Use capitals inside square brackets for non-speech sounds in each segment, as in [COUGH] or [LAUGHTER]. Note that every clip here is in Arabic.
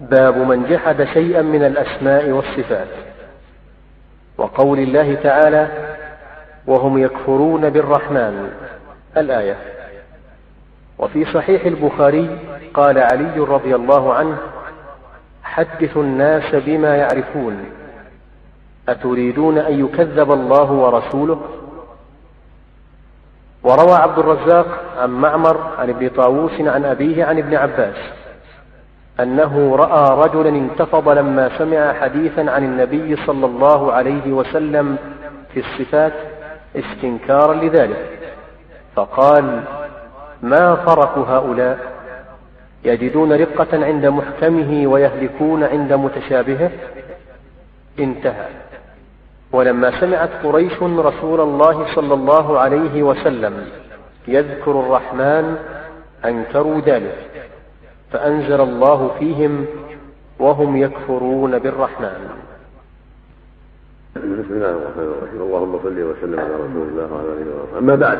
باب من جحد شيئا من الأسماء والصفات. وقول الله تعالى وهم يكفرون بالرحمن. الآية. وفي صحيح البخاري قال علي رضي الله عنه حدثوا الناس بما يعرفون. أتريدون أن يكذب الله ورسوله؟ وروى عبد الرزاق عن معمر عن ابن طاووس عن أبيه عن ابن عباس. أنه رأى رجلا انتفض لما سمع حديثا عن النبي صلى الله عليه وسلم في الصفات استنكارا لذلك. فقال ما فرق هؤلاء؟ يجدون رقة عند محكمه ويهلكون عند متشابهه؟ انتهى. ولما سمعت قريش رسول الله صلى الله عليه وسلم يذكر الرحمن أنكروا ذلك. فأنزل الله فيهم وهم يكفرون بالرحمن. بسم الله الرحمن الرحيم. اللهم صل وسلم على رسول الله وعلى آله وصحبه. أما بعد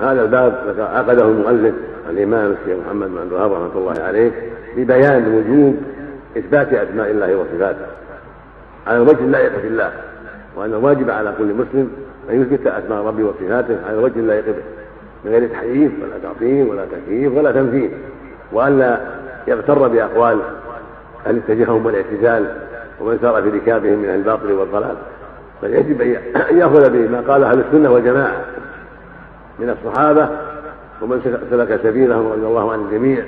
هذا الباب عقده المؤلف الإمام الشيخ محمد بن عبد الوهاب رحمة الله عليه ببيان وجوب إثبات أسماء الله وصفاته. على الوجه اللائق في الله وأن الواجب على كل مسلم أن يثبت أسماء ربه وصفاته على الوجه اللائق به من غير تحريف ولا تعطيل ولا تكييف ولا تمثيل والا يغتر بأقوال أهل التجهم والاعتزال ومن سار في ركابهم من الباطل والضلال. بل يجب أن يأخذ بما قال أهل السنة والجماعة من الصحابة ومن سلك سبيلهم رضي الله عن الجميع.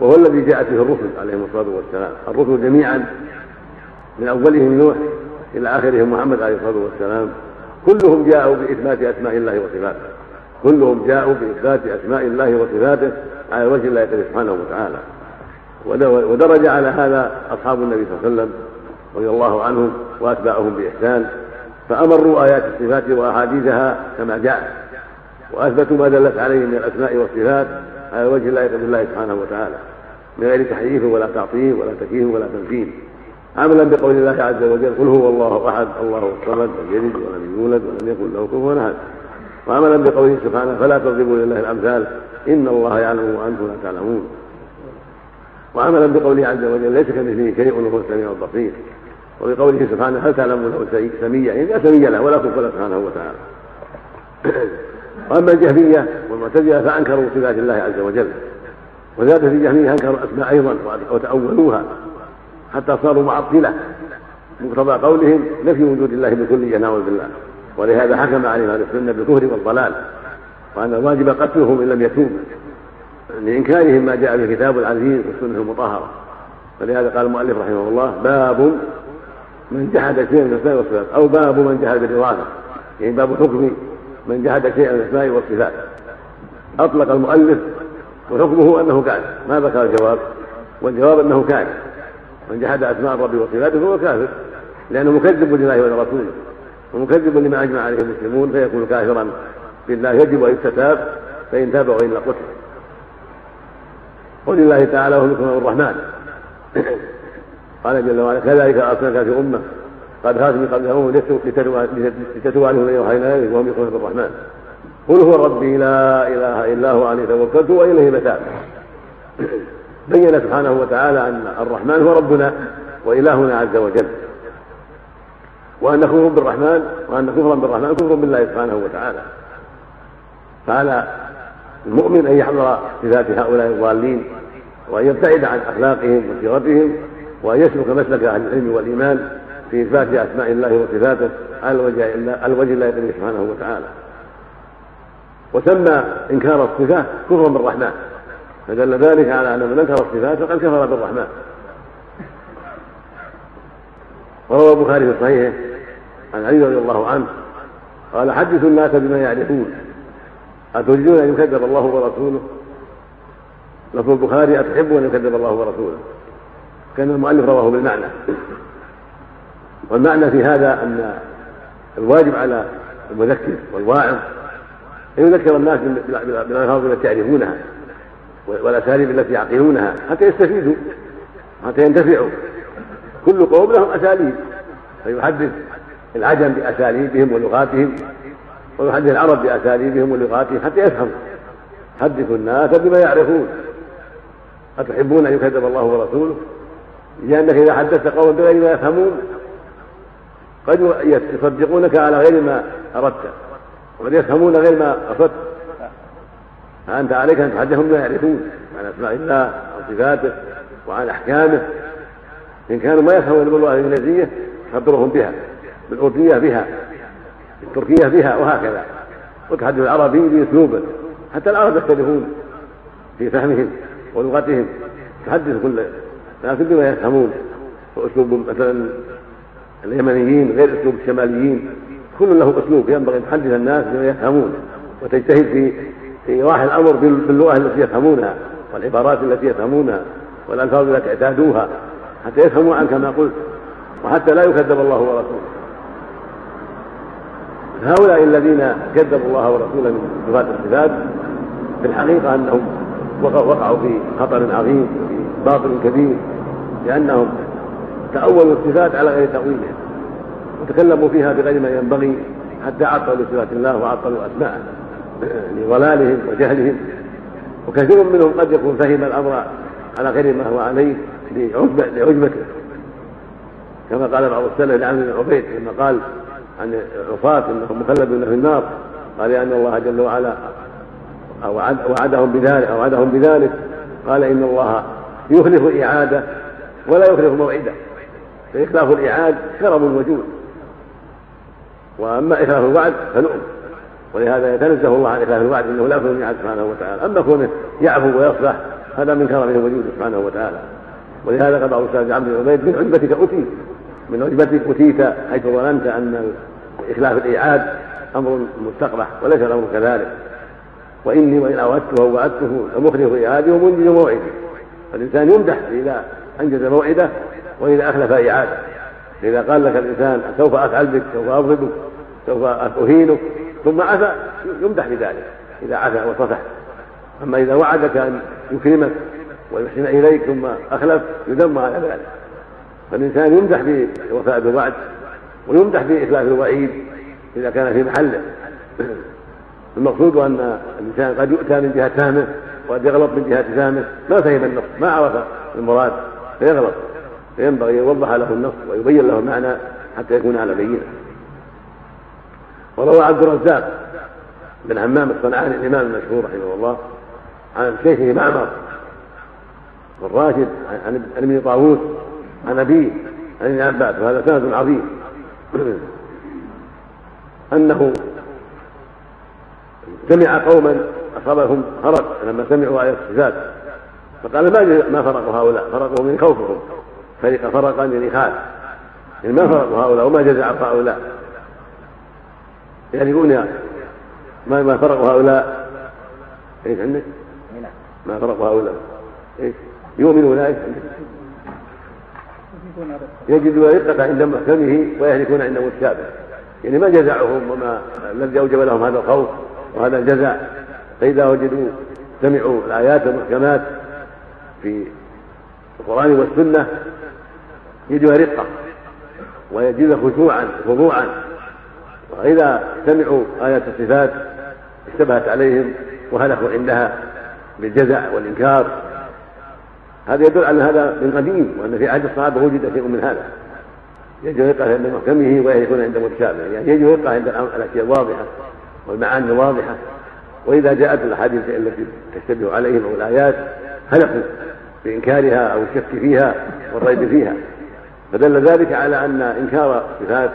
وهو الذي جاءت به الرسل عليهم الصلاة والسلام. الرسل جميعا من أولهم نوح إلى آخرهم محمد عليه الصلاة والسلام. كلهم جاءوا بإثبات أسماء الله وصفاته. كلهم جاءوا بإثبات أسماء الله وصفاته. على وجه الله سبحانه وتعالى. ودرج على هذا أصحاب النبي صلى الله عليه وسلم رضي الله عنهم وأتباعهم بإحسان فأمروا آيات الصفات وأحاديثها كما جاءت وأثبتوا ما دلت عليه من الأسماء والصفات على وجه الله بالله سبحانه وتعالى. من غير تحريف ولا تعطيل ولا تكييف ولا تمثيل عملا بقول الله عز وجل قل هو الله أحد الله الصمد لم يلد ولم يولد ولم يكن له كفوا أحد. وعملا بقوله سبحانه فلا تضربوا لله الأمثال إن الله يعلم وأنتم لا تعلمون. وعملا بقوله عز وجل ليس كمثله شيء وهو السميع البصير. وبقوله سبحانه هل تعلم له سميا يعني لا سمي له ولا كفر سبحانه وتعالى. [COUGHS] وأما الجهمية والمعتزلة فأنكروا صفات الله عز وجل. وزاد في الجهمية أنكروا الأسماء أيضا وتأولوها. حتى صاروا معطلة. مقتضى قولهم نفي وجود الله بكلية نعوذ بالله. ولهذا حكم عليهم أهل السنة بالكفر والضلال وأن الواجب قتلهم إن لم يتوبوا لإنكارهم ما جاء في الكتاب العزيز والسنة المطهرة. فلهذا قال المؤلف رحمه الله باب من جحد شيئا من الأسماء والصفات أو باب من جحد بالإضافة يعني باب حكم من جحد شيئا من الأسماء والصفات. أطلق المؤلف وحكمه أنه كافر ما ذكر الجواب؟ والجواب أنه كافر من جحد أسماء الرب وصفاته فهو كافر لأنه مكذب لله ولرسوله. ومكذب لما أجمع عليه المسلمون فيكون كافرا بالله يجب أن يستتاب فإن تاب والا قتل قول الله تعالى وهم يكرمون الرحمن. [COUGHS] قال جل وعلا كذلك أرسلناك في أمة قد خلت من قبلهم لتتلو عليهم الذي اوحينا اليك وهم يكرمون الرحمن. قل هو ربي لا إله إلا هو عليه توكلت وإليه متاب [COUGHS] بين سبحانه وتعالى أن الرحمن هو ربنا وإلهنا عز وجل. وان كفر بالرحمن وان كفرا بالرحمن كفر بالله سبحانه وتعالى. فعلى المؤمن أن يحضر صفات هؤلاء الضالين وأن يبتعد عن أخلاقهم وسيرتهم وأن يسلك مسلك أهل العلم والإيمان في إثبات أسماء الله وصفاته على وجه على وجه الله سبحانه وتعالى. وسمى إنكار الصفات كفرا بالرحمن. فدل ذلك على ان من أنكر الصفات فقد كفر بالرحمن. وروى البخاري في صحيحه عن علي رضي الله عنه قال حدثوا الناس بما يعرفون. أتريدون أن يكذب الله ورسوله؟ لفظ البخاري أتحبون أن يكذب الله ورسوله؟ كان المؤلف رواه بالمعنى. والمعنى في هذا أن الواجب على المذكر والواعظ أن يذكر الناس بالألفاظ التي يعرفونها والأساليب التي يعقلونها حتى يستفيدوا حتى ينتفعوا. كل قوم لهم أساليب فيحدث العجم بأساليبهم ولغاتهم ويحدث العرب بأساليبهم ولغاتهم حتى يفهموا. حدثوا الناس بما يعرفون. أتحبون أن يكذب الله ورسوله؟ لأنك إذا حدثت قوما بغير ما يفهمون قد يصدقونك على غير ما أردت وقد يفهمون غير ما قصدت فأنت عليك أن تحدثهم بما يعرفون عن أسماء الله عن صفاته وعن أحكامه. إن كانوا ما يفهمون باللغة الإنجليزية خبرهم بها. بالأردية بها بالتركية بها وهكذا. وتحدث العربي بأسلوبه حتى العرب يختلفون في فهمهم ولغتهم. تحدث كل لكن بما يفهمون. وأسلوب مثلا اليمنيين غير أسلوب الشماليين كل له أسلوب ينبغي أن تحدث الناس بما يفهمون. وتجتهد في ايضاح الأمر باللغة التي يفهمونها والعبارات التي يفهمونها والألفاظ التي اعتادوها حتى يفهموا عنك ما قلت. وحتى لا يكذب الله ورسوله. هؤلاء الذين كذبوا الله ورسوله من صفات الصفات في الحقيقة أنهم وقعوا في خطر عظيم وفي باطل كبير لأنهم تأولوا الصفات على غير تأويلها وتكلموا فيها بغير ما ينبغي حتى عطلوا صفات الله وعطلوا أسماءه [LAUGHS] لضلالهم وجهلهم وكثير منهم قد يكون فهم الأمر على غير ما هو عليه لعجبته. كما قال بعض السلف لعمرو بن عبيد لما قال عن العصاة انهم مخلدون في النار قال لأن الله جل وعلا وعدهم بذلك أو وعدهم بذلك قال إن الله يخلف الإعادة ولا يخلف موعدة فإخلاف الإعاد كرم الوجود وأما إخلاف الوعد فنؤم ولهذا يتنزه الله عن إخلاف الوعد إنه لا يخلف الميعاد سبحانه وتعالى أما كونه يعفو ويصلح هذا من كرمه الوجود سبحانه وتعالى ولهذا بعض الأستاذ عبد بن عبيد من عجبتك أتيت من عجبتك أتيت حيث ظننت أن إخلاف الإيعاد أمر مستقبح وليس الأمر كذلك. وإني وإن أوعدته ووعدته لمخلف إيعادي ومنجز موعدي. فالإنسان يمدح إذا أنجز موعده وإذا أخلف إعادة إذا قال لك الإنسان سوف أفعل بك سوف أضربك سوف أهينك ثم عفى يمدح بذلك إذا عفى وصفح. أما إذا وعدك أن يكرمك ويحسن إليك ثم أخلف يذم على ذلك. فالإنسان يمدح بوفاء بالوعد ويمدح بإخلاف الوعيد إذا كان في محله. المقصود أن الإنسان قد يؤتى من جهة فهمه وقد يغلط من جهة فهمه. ما فهم النص ما عرف المراد فيغلط فينبغي أن يوضح له النص ويبين له المعنى حتى يكون على بينة. وروى عبد الرزاق بن همام الصنعاني الإمام المشهور رحمه الله عن شيخه معمر بن راشد عن ابن طاووس عن ابيه عن ابن عباس وهذا سند عظيم. [CLEARS THROAT] أنه سمع قوما أصابهم خرق لما سمعوا إيه الصفات. فقال ما ما فرقوا هؤلاء؟ فرقوا من خوفهم. فرق فرقا يعني خاف يعني ما فرقوا هؤلاء؟ وما جزع هؤلاء؟ يعني يقول ما ما فرقوا هؤلاء؟ إيش عندك؟ ما فرقوا هؤلاء. إيش؟ يؤمنون إيش يجدون رقة عند محكمه ويهلكون عند متشابه. يعني ما جزعهم وما الذي اوجب لهم هذا الخوف وهذا الجزع. فإذا وجدوا سمعوا الآيات المحكمات في القرآن والسنة يجدها رقة ويجدها خشوعا خضوعا وإذا سمعوا آية الصفات اشتبهت عليهم وهلكوا عندها بالجزع والإنكار. هذا يدل على هذا من قديم وأن في عهد الصحابة وجد شيء من هذا. يجد رقة عند محكمه ويكون عند متشابه. يعني يجد رقة عند الأشياء الواضحة والمعاني الواضحة وإذا جاءت الأحاديث التي تشتبه عليهم أو الآيات هلكوا بإنكارها أو الشك فيها والريب فيها. فدل ذلك على أن إنكار الصفات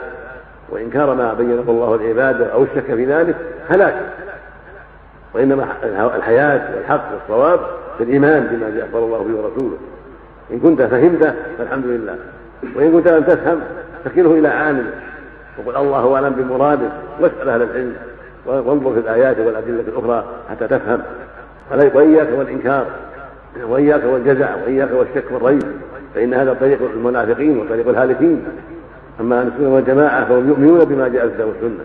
وإنكار ما بينه الله العباد أو الشك في ذلك هلاك. وإنما الحياة والحق والصواب في الإيمان بما أخبر الله به ورسوله. إن كنت فهمته فالحمد لله. وإن كنت لم تفهم فكله إلى عامل وقل الله أعلم بمراده واسأل أهل العلم وانظر في الآيات والأدلة الأخرى حتى تفهم. وإياك والإنكار وإياك والجزع وإياك والشك والريب فإن هذا طريق المنافقين وطريق الهالكين. أما أهل السنة والجماعة فهم يؤمنون بما جاء في والسنة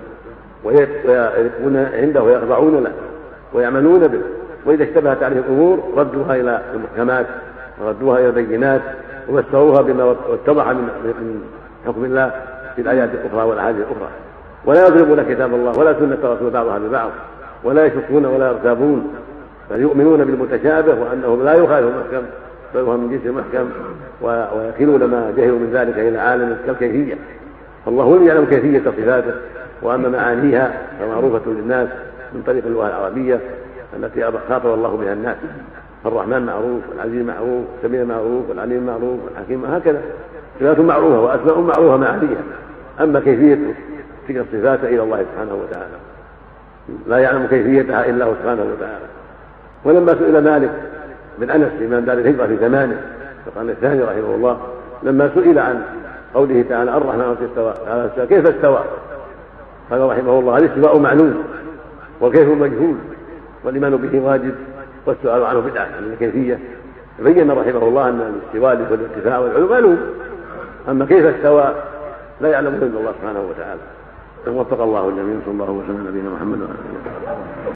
ويقفون عنده ويخضعون له. ويعملون به. وإذا اشتبهت عليهم الأمور ردوها إلى المحكمات وردوها إلى البينات وفسروها بما اتضح من حكم الله في الآيات الأخرى والأحاديث الأخرى. ولا يضربون كتاب الله ولا سنة رسول بعضها ببعض ولا يشكون ولا يرتابون بل يؤمنون بالمتشابه وأنه لا يخالف المحكم بل هو من جنس المحكم ويكلون ما جهلوا من ذلك إلى عالم كالكيفية. فالله هو يعلم كيفية صفاته وأما معانيها فمعروفة للناس. من طريق اللغة العربية التي خاطب الله بها الناس. الرحمن معروف والعزيز معروف السميع معروف والعليم معروف والحكيم هكذا. صفات معروفة وأسماء معروفة معانيها أما كيفية تلك الصفات إلى الله سبحانه وتعالى. لا يعلم كيفيتها إلا هو سبحانه وتعالى. ولما سئل مالك بن أنس إمام دار الهجرة في زمانه في القرن الثاني رحمه الله لما سئل عن قوله تعالى الرحمن استوى. كيف استوى؟ قال رحمه الله الاستواء معلوم والكيف مجهول والإيمان به واجب والسؤال عنه بدعة عن الكيفية. بين رحمه الله أن الاستواء والارتفاع والعلو معلوم. أما كيف استوى؟ لا يعلمه إلا الله سبحانه وتعالى. وفق الله الجميع. صلى الله وسلم على نبينا محمد وعلى آله وصحبه.